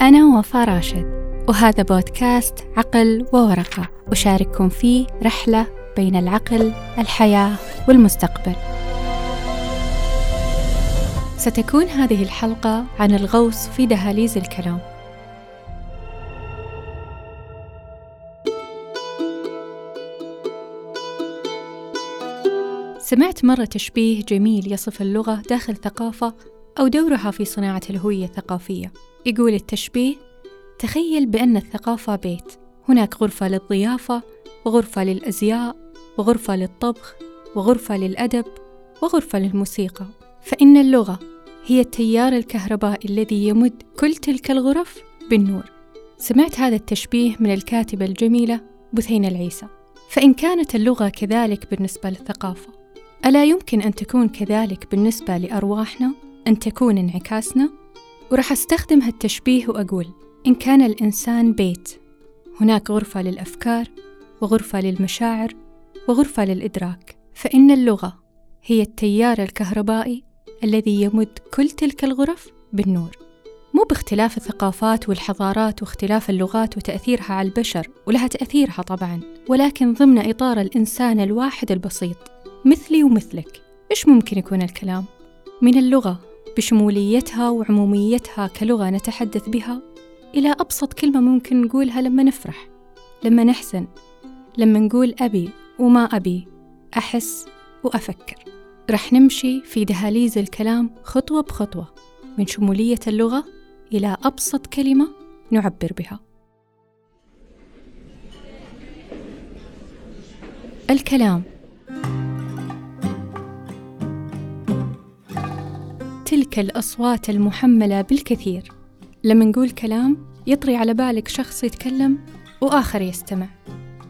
أنا وفاء راشد وهذا بودكاست عقل وورقة أشارككم فيه رحلة بين العقل، الحياة والمستقبل. ستكون هذه الحلقة عن الغوص في دهاليز الكلام. سمعت مرة تشبيه جميل يصف اللغة داخل ثقافة أو دورها في صناعة الهوية الثقافية. يقول التشبيه: تخيل بأن الثقافة بيت، هناك غرفة للضيافة، وغرفة للأزياء، وغرفة للطبخ، وغرفة للأدب، وغرفة للموسيقى. فإن اللغة هي التيار الكهربائي الذي يمد كل تلك الغرف بالنور. سمعت هذا التشبيه من الكاتبة الجميلة بثينة العيسى. فإن كانت اللغة كذلك بالنسبة للثقافة، ألا يمكن أن تكون كذلك بالنسبة لأرواحنا؟ أن تكون انعكاسنا؟ وراح أستخدم هالتشبيه وأقول إن كان الإنسان بيت هناك غرفة للأفكار وغرفة للمشاعر وغرفة للإدراك فإن اللغة هي التيار الكهربائي الذي يمد كل تلك الغرف بالنور مو باختلاف الثقافات والحضارات واختلاف اللغات وتأثيرها على البشر ولها تأثيرها طبعا ولكن ضمن إطار الإنسان الواحد البسيط مثلي ومثلك إيش ممكن يكون الكلام؟ من اللغة بشموليتها وعموميتها كلغة نتحدث بها إلى أبسط كلمة ممكن نقولها لما نفرح لما نحزن لما نقول أبي وما أبي أحس وأفكر. رح نمشي في دهاليز الكلام خطوة بخطوة من شمولية اللغة إلى أبسط كلمة نعبر بها. الكلام تلك الأصوات المحملة بالكثير. لما نقول كلام يطري على بالك شخص يتكلم وآخر يستمع.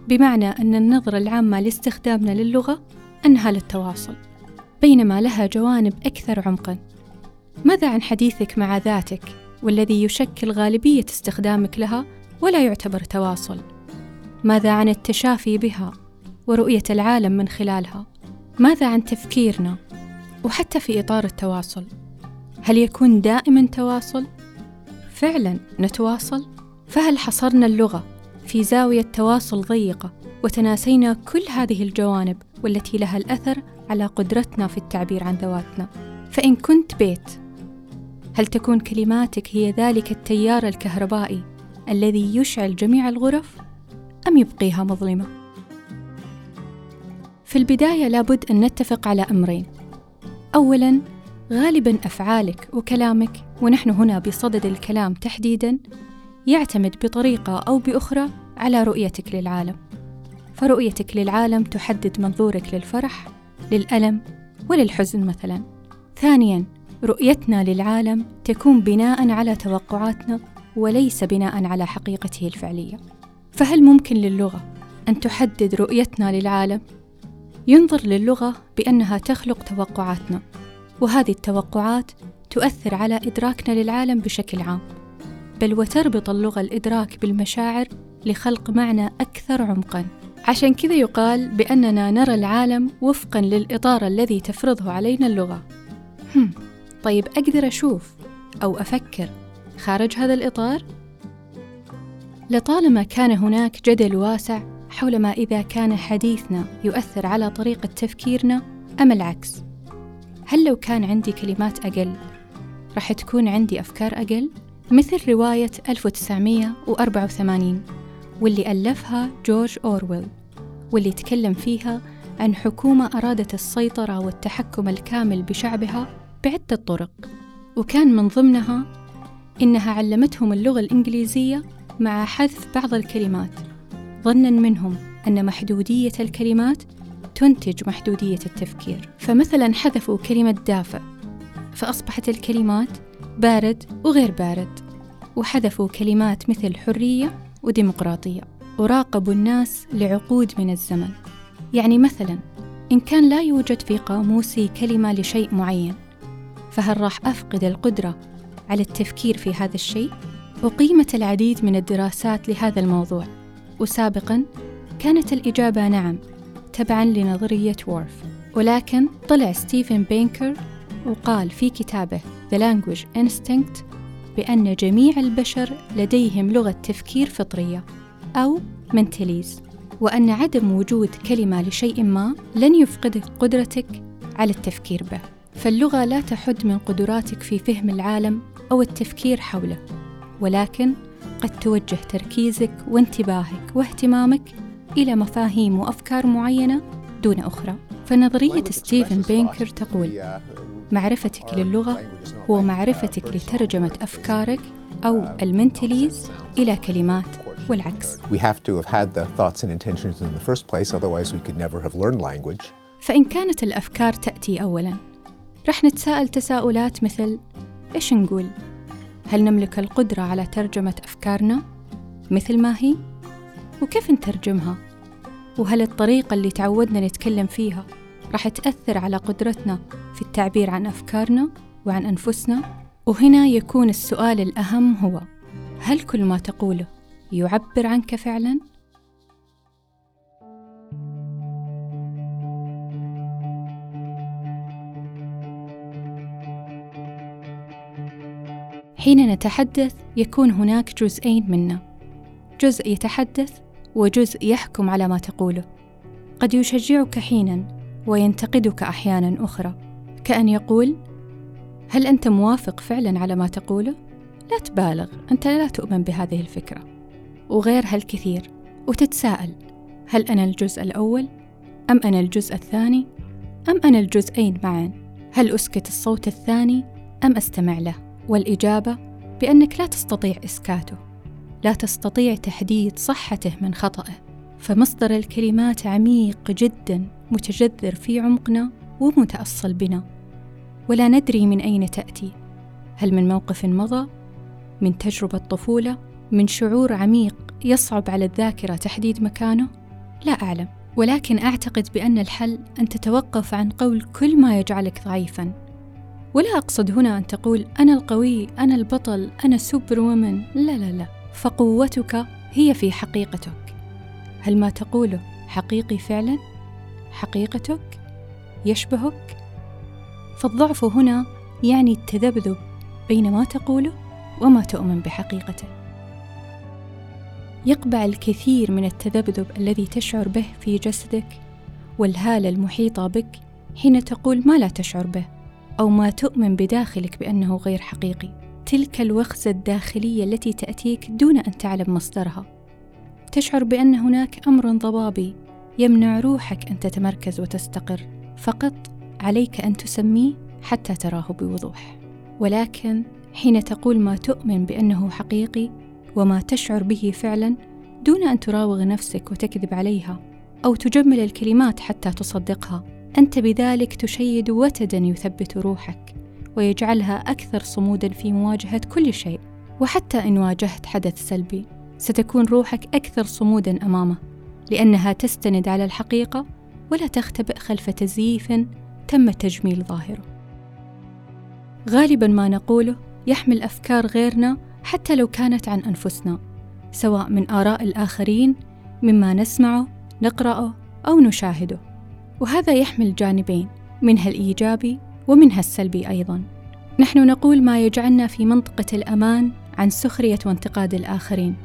بمعنى أن النظرة العامة لاستخدامنا للغة أنها للتواصل. بينما لها جوانب أكثر عمقا. ماذا عن حديثك مع ذاتك والذي يشكل غالبية استخدامك لها ولا يعتبر تواصل؟ ماذا عن التشافي بها ورؤية العالم من خلالها؟ ماذا عن تفكيرنا وحتى في إطار التواصل؟ هل يكون دائما تواصل؟ فعلا نتواصل. فهل حصرنا اللغة في زاوية تواصل ضيقة وتناسينا كل هذه الجوانب والتي لها الأثر على قدرتنا في التعبير عن ذواتنا؟ فإن كنت بيت هل تكون كلماتك هي ذلك التيار الكهربائي الذي يشعل جميع الغرف أم يبقيها مظلمة؟ في البداية لابد أن نتفق على أمرين. اولا غالبا أفعالك وكلامك ونحن هنا بصدد الكلام تحديدا يعتمد بطريقة أو بأخرى على رؤيتك للعالم. فرؤيتك للعالم تحدد منظورك للفرح للألم وللحزن مثلا. ثانيا رؤيتنا للعالم تكون بناء على توقعاتنا وليس بناء على حقيقته الفعلية. فهل ممكن للغة أن تحدد رؤيتنا للعالم؟ ينظر للغة بأنها تخلق توقعاتنا. وهذه التوقعات تؤثر على إدراكنا للعالم بشكل عام بل وتربط اللغة الإدراك بالمشاعر لخلق معنى أكثر عمقًا. عشان كذا يقال بأننا نرى العالم وفقًا للإطار الذي تفرضه علينا اللغة. هم طيب أقدر أشوف أو أفكر خارج هذا الإطار؟ لطالما كان هناك جدل واسع حول ما إذا كان حديثنا يؤثر على طريقة تفكيرنا أم العكس؟ هل لو كان عندي كلمات أقل راح تكون عندي أفكار أقل؟ مثل رواية 1984 واللي ألفها جورج أورويل واللي تكلم فيها عن حكومة أرادت السيطرة والتحكم الكامل بشعبها بعدة طرق وكان من ضمنها إنها علمتهم اللغة الإنجليزية مع حذف بعض الكلمات ظنا منهم أن محدودية الكلمات تنتج محدودية التفكير. فمثلا حذفوا كلمة دافئ فأصبحت الكلمات بارد وغير بارد وحذفوا كلمات مثل حرية وديمقراطية. وراقبوا الناس لعقود من الزمن. يعني مثلا إن كان لا يوجد في قاموسي كلمة لشيء معين فهل راح أفقد القدرة على التفكير في هذا الشيء؟ أقيمت العديد من الدراسات لهذا الموضوع. وسابقا كانت الإجابة نعم. تبعا لنظرية وورف. ولكن طلع ستيفن بينكر وقال في كتابه The Language Instinct بأن جميع البشر لديهم لغة تفكير فطرية أو Mentalese وأن عدم وجود كلمة لشيء ما لن يفقدك قدرتك على التفكير به. فاللغة لا تحد من قدراتك في فهم العالم أو التفكير حوله ولكن قد توجه تركيزك وانتباهك واهتمامك إلى مفاهيم وأفكار معينة دون أخرى فنظرية ستيفن بينكر تقول معرفتك للغة هو معرفتك لترجمة أفكارك أو ال Mentalese إلى كلمات والعكس. We have to have had the thoughts and intentions in the first place, otherwise we could never have learned language. فإن كانت الأفكار تأتي أولاً، رح نتساءل تساؤلات مثل إيش نقول؟ هل نملك القدرة على ترجمة أفكارنا مثل ما هي؟ وكيف نترجمها؟ وهل الطريقة اللي تعودنا نتكلم فيها راح تأثر على قدرتنا في التعبير عن أفكارنا وعن أنفسنا؟ وهنا يكون السؤال الأهم هو هل كل ما تقوله يعبر عنك فعلا؟ حين نتحدث يكون هناك جزئين منا جزء يتحدث وجزء يحكم على ما تقوله. قد يشجعك حينا وينتقدك أحيانا أخرى. كأن يقول هل أنت موافق فعلا على ما تقوله؟ لا تبالغ أنت لا تؤمن بهذه الفكرة. وغيرها الكثير وتتساءل هل أنا الجزء الأول؟ أم أنا الجزء الثاني؟ أم أنا الجزئين معا؟ هل أسكت الصوت الثاني أم أستمع له؟ والإجابة بأنك لا تستطيع إسكاته. لا تستطيع تحديد صحته من خطأه فمصدر الكلمات عميق جدا متجذر في عمقنا ومتأصل بنا. ولا ندري من أين تأتي. هل من موقف مضى؟ من تجربة طفولة؟ من شعور عميق يصعب على الذاكرة تحديد مكانه؟ لا أعلم. ولكن أعتقد بأن الحل أن تتوقف عن قول كل ما يجعلك ضعيفا. ولا أقصد هنا أن تقول أنا القوي أنا البطل أنا سوبر وومن. لا لا لا. فقوتك هي في حقيقتك. هل ما تقوله حقيقي فعلا؟ حقيقتك يشبهك؟ فالضعف هنا يعني التذبذب بين ما تقوله وما تؤمن بحقيقته. يقبع الكثير من التذبذب الذي تشعر به في جسدك والهاله المحيطة بك حين تقول ما لا تشعر به أو ما تؤمن بداخلك بأنه غير حقيقي. تلك الوخزة الداخلية التي تأتيك دون أن تعلم مصدرها. تشعر بأن هناك أمر ضبابي يمنع روحك أن تتمركز وتستقر. فقط عليك أن تسميه حتى تراه بوضوح. ولكن حين تقول ما تؤمن بأنه حقيقي وما تشعر به فعلا دون أن تراوغ نفسك وتكذب عليها أو تجمل الكلمات حتى تصدقها أنت بذلك تشيد وتدا يثبت روحك. ويجعلها أكثر صمودا في مواجهة كل شيء. وحتى إن واجهت حدث سلبي ستكون روحك أكثر صمودا أمامه لأنها تستند على الحقيقة ولا تختبئ خلف تزييف تم تجميل ظاهره. غالبا ما نقوله يحمل أفكار غيرنا حتى لو كانت عن أنفسنا سواء من آراء الآخرين مما نسمعه نقرأه أو نشاهده. وهذا يحمل جانبين منها الإيجابي ومنها السلبي أيضا. نحن نقول ما يجعلنا في منطقة الأمان عن سخرية وانتقاد الآخرين.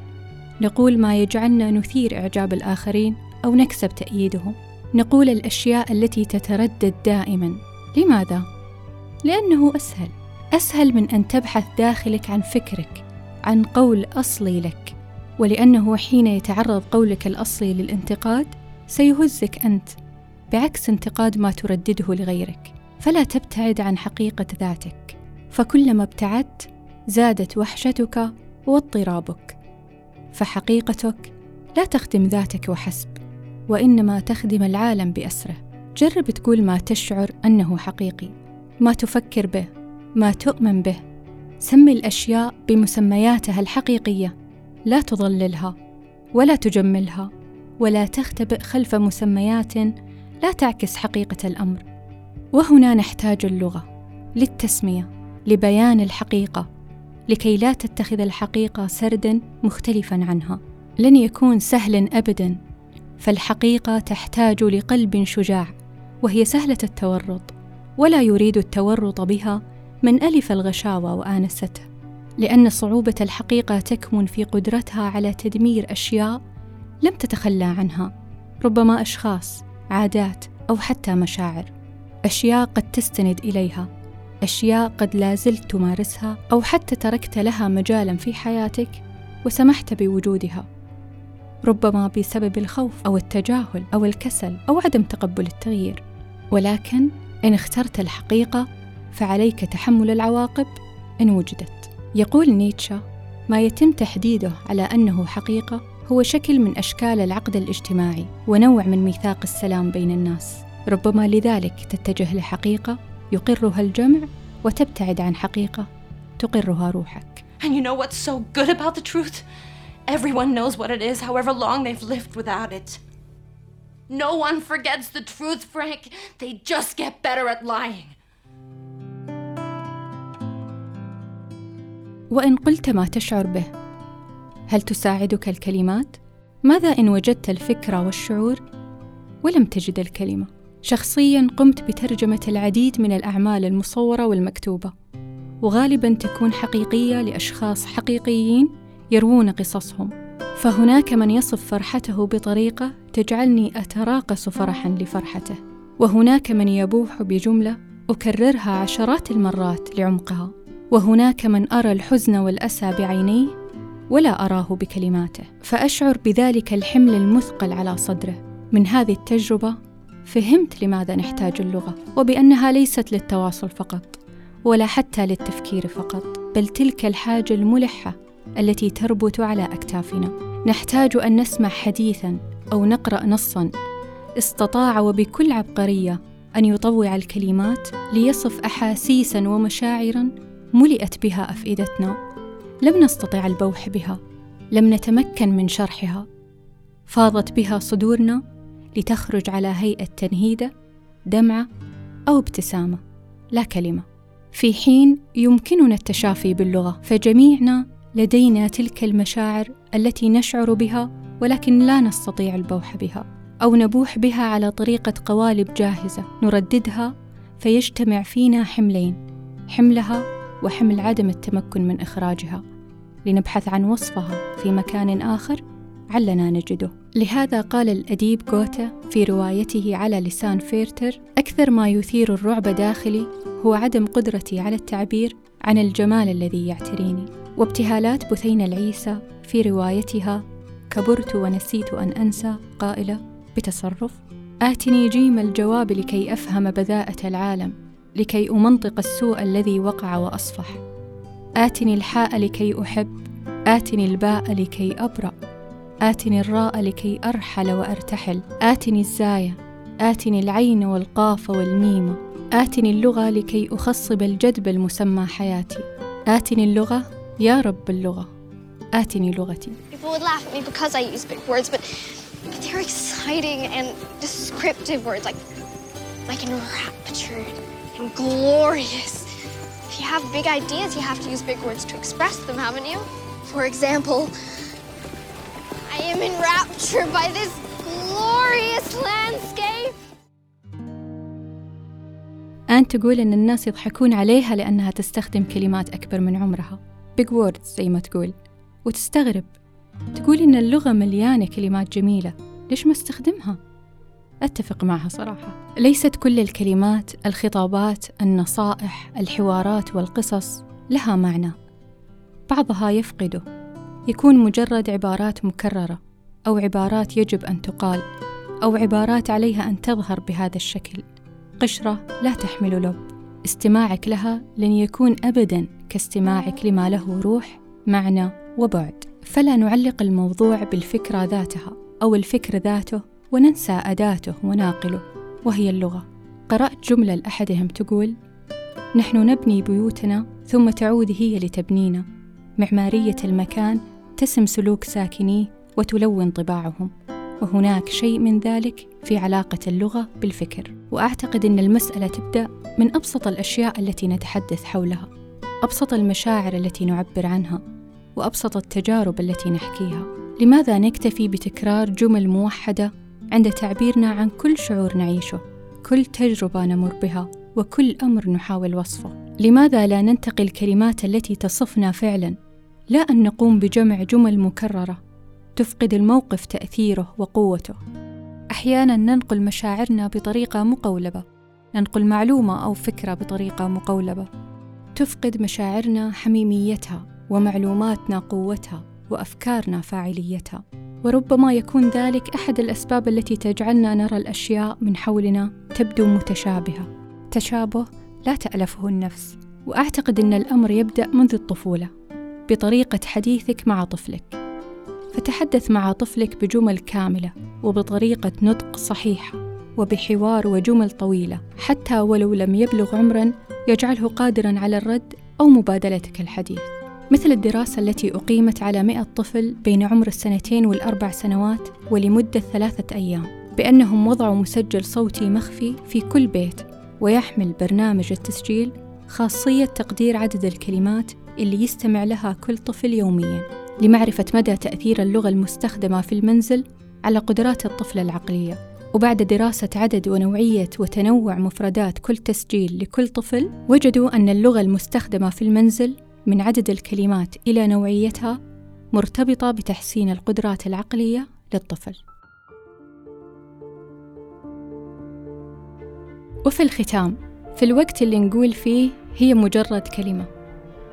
نقول ما يجعلنا نثير إعجاب الآخرين أو نكسب تأييدهم نقول الأشياء التي تتردد دائما. لماذا؟ لأنه أسهل. أسهل من أن تبحث داخلك عن فكرك عن قول أصلي لك. ولأنه حين يتعرض قولك الأصلي للانتقاد سيهزك أنت بعكس انتقاد ما تردده لغيرك. فلا تبتعد عن حقيقة ذاتك. فكلما ابتعدت زادت وحشتك واضطرابك. فحقيقتك لا تخدم ذاتك وحسب وإنما تخدم العالم بأسره. جرب تقول ما تشعر أنه حقيقي ما تفكر به ما تؤمن به. سمي الأشياء بمسمياتها الحقيقية. لا تضللها ولا تجملها ولا تختبئ خلف مسميات لا تعكس حقيقة الأمر. وهنا نحتاج اللغة للتسمية لبيان الحقيقة لكي لا تتخذ الحقيقة سردا مختلفا عنها. لن يكون سهلا ابدا فالحقيقة تحتاج لقلب شجاع وهي سهلة التورط ولا يريد التورط بها من ألف الغشاوة وانسته لأن صعوبة الحقيقة تكمن في قدرتها على تدمير أشياء لم تتخلى عنها ربما أشخاص عادات أو حتى مشاعر. أشياء قد تستند إليها أشياء قد لا زلت تمارسها أو حتى تركت لها مجالا في حياتك وسمحت بوجودها. ربما بسبب الخوف أو التجاهل أو الكسل أو عدم تقبل التغيير. ولكن إن اخترت الحقيقة فعليك تحمل العواقب إن وجدت. يقول نيتشه ما يتم تحديده على أنه حقيقة هو شكل من أشكال العقد الاجتماعي ونوع من ميثاق السلام بين الناس. ربما لذلك تتجه لحقيقة يقرها الجمع وتبتعد عن حقيقة تقرها روحك And you know what's so good about the truth? Everyone knows what it is, however long they've lived without it. No one forgets the truth, Frank. They just get better at lying. وإن قلت ما تشعر به هل تساعدك الكلمات؟ ماذا إن وجدت الفكرة والشعور ولم تجد الكلمة؟ شخصيا قمت بترجمة العديد من الأعمال المصورة والمكتوبة وغالبا تكون حقيقية لأشخاص حقيقيين يروون قصصهم. فهناك من يصف فرحته بطريقة تجعلني أتراقص فرحا لفرحته وهناك من يبوح بجملة أكررها عشرات المرات لعمقها وهناك من أرى الحزن والأسى بعينيه ولا أراه بكلماته. فأشعر بذلك الحمل المثقل على صدره من هذه التجربة فهمت لماذا نحتاج اللغة وبأنها ليست للتواصل فقط ولا حتى للتفكير فقط بل تلك الحاجة الملحة التي تربت على أكتافنا. نحتاج أن نسمع حديثا أو نقرأ نصا. استطاع وبكل عبقرية أن يطوع الكلمات ليصف أحاسيسا ومشاعرا ملئت بها أفئدتنا. لم نستطع البوح بها لم نتمكن من شرحها. فاضت بها صدورنا لتخرج على هيئة تنهيدة دمعة أو ابتسامة لا كلمة. في حين يمكننا التشافي باللغة فجميعنا لدينا تلك المشاعر التي نشعر بها ولكن لا نستطيع البوح بها أو نبوح بها على طريقة قوالب جاهزة. نرددها فيجتمع فينا حملين حملها وحمل عدم التمكن من إخراجها. لنبحث عن وصفها في مكان آخر علنا نجده. لهذا قال الأديب غوتا في روايته على لسان فيرتر أكثر ما يثير الرعب داخلي هو عدم قدرتي على التعبير عن الجمال الذي يعتريني. وابتهالات بثينة العيسى في روايتها كبرت ونسيت أن أنسى قائلة بتصرف آتني جيم الجواب لكي أفهم بذاءة العالم لكي أمنطق السوء الذي وقع وأصفح. آتني الحاء لكي أحب آتني الباء لكي أبرأ. آتني الراء لكي أرحل وأرتحل آتني الزاية آتني العين والقاف والميم آتني اللغة لكي أخصب الجدب المسمى حياتي آتني اللغة يا رب اللغة آتني لغتي People would laugh at me because I use big words, but, they're exciting and descriptive words, like, like enraptured and glorious. If you have big ideas, you have to use big words to express them, haven't you? For example, am enraptured by this glorious landscape. آن تقول إن الناس يضحكون عليها لأنها تستخدم كلمات أكبر من عمرها. Big words زي ما تقول. وتستغرب. تقول إن اللغة مليانة كلمات جميلة. ليش ما استخدمها؟ أتفق معها صراحة. ليست كل الكلمات الخطابات النصائح الحوارات والقصص لها معنى. بعضها يفقده. يكون مجرد عبارات مكررة أو عبارات يجب أن تقال أو عبارات عليها أن تظهر بهذا الشكل. قشرة لا تحمل لب. استماعك لها لن يكون أبدا كاستماعك لما له روح معنى وبعد. فلا نعلق الموضوع بالفكرة ذاتها أو الفكر ذاته وننسى أداته وناقله. وهي اللغة. قرأت جملة لأحدهم تقول نحن نبني بيوتنا ثم تعود هي لتبنينا. معمارية المكان تسم سلوك ساكنيه وتلون طباعهم وهناك شيء من ذلك في علاقة اللغة بالفكر. وأعتقد أن المسألة تبدأ من أبسط الأشياء التي نتحدث حولها أبسط المشاعر التي نعبر عنها وأبسط التجارب التي نحكيها. لماذا نكتفي بتكرار جمل موحدة عند تعبيرنا عن كل شعور نعيشه كل تجربة نمر بها وكل أمر نحاول وصفه؟ لماذا لا ننتقي الكلمات التي تصفنا فعلا لا أن نقوم بجمع جمل مكررة تفقد الموقف تأثيره وقوته. أحيانا ننقل مشاعرنا بطريقة مقولبة ننقل معلومة أو فكرة بطريقة مقولبة. تفقد مشاعرنا حميميتها ومعلوماتنا قوتها وأفكارنا فاعليتها. وربما يكون ذلك أحد الأسباب التي تجعلنا نرى الأشياء من حولنا تبدو متشابهة. تشابه لا تألفه النفس وأعتقد إن الأمر يبدأ منذ الطفولة. بطريقة حديثك مع طفلك. فتحدث مع طفلك بجمل كاملة وبطريقة نطق صحيحة وبحوار وجمل طويلة حتى ولو لم يبلغ عمرا يجعله قادرا على الرد أو مبادلتك الحديث. مثل الدراسة التي أقيمت على مئة طفل بين عمر السنتين والأربع سنوات ولمدة ثلاثة أيام بأنهم وضعوا مسجل صوتي مخفي في كل بيت ويحمل برنامج التسجيل خاصية تقدير عدد الكلمات اللي يستمع لها كل طفل يوميا لمعرفة مدى تأثير اللغة المستخدمة في المنزل على قدرات الطفل العقلية وبعد دراسة عدد ونوعية وتنوع مفردات كل تسجيل لكل طفل وجدوا أن اللغة المستخدمة في المنزل من عدد الكلمات إلى نوعيتها مرتبطة بتحسين القدرات العقلية للطفل. وفي الختام، في الوقت اللي نقول فيه هي مجرد كلمة،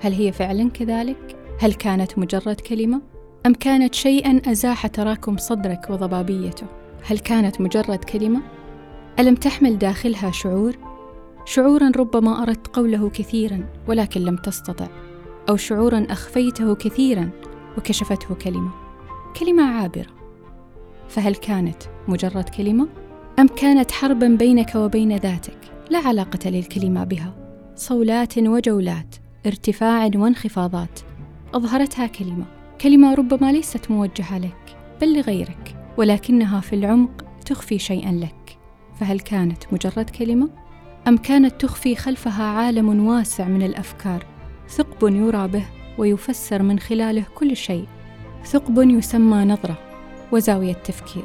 هل هي فعلا كذلك؟ هل كانت مجرد كلمة؟ أم كانت شيئا أزاح تراكم صدرك وضبابيته؟ هل كانت مجرد كلمة؟ ألم تحمل داخلها شعور؟ شعورا ربما أردت قوله كثيرا ولكن لم تستطع أو شعورا أخفيته كثيرا وكشفته كلمة كلمة عابرة فهل كانت مجرد كلمة؟ أم كانت حربا بينك وبين ذاتك لا علاقة للكلمة بها صولات وجولات ارتفاع وانخفاضات. أظهرتها كلمة. كلمة ربما ليست موجهة لك بل لغيرك ولكنها في العمق تخفي شيئا لك. فهل كانت مجرد كلمة؟ أم كانت تخفي خلفها عالم واسع من الأفكار؟ ثقب يرى به ويفسر من خلاله كل شيء. ثقب يسمى نظرة وزاوية تفكير.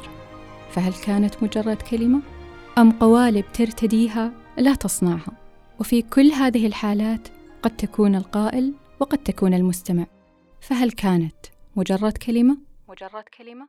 فهل كانت مجرد كلمة؟ أم قوالب ترتديها لا تصنعها؟ وفي كل هذه الحالات قد تكون القائل وقد تكون المستمع. فهل كانت مجرد كلمة؟ مجرد كلمة؟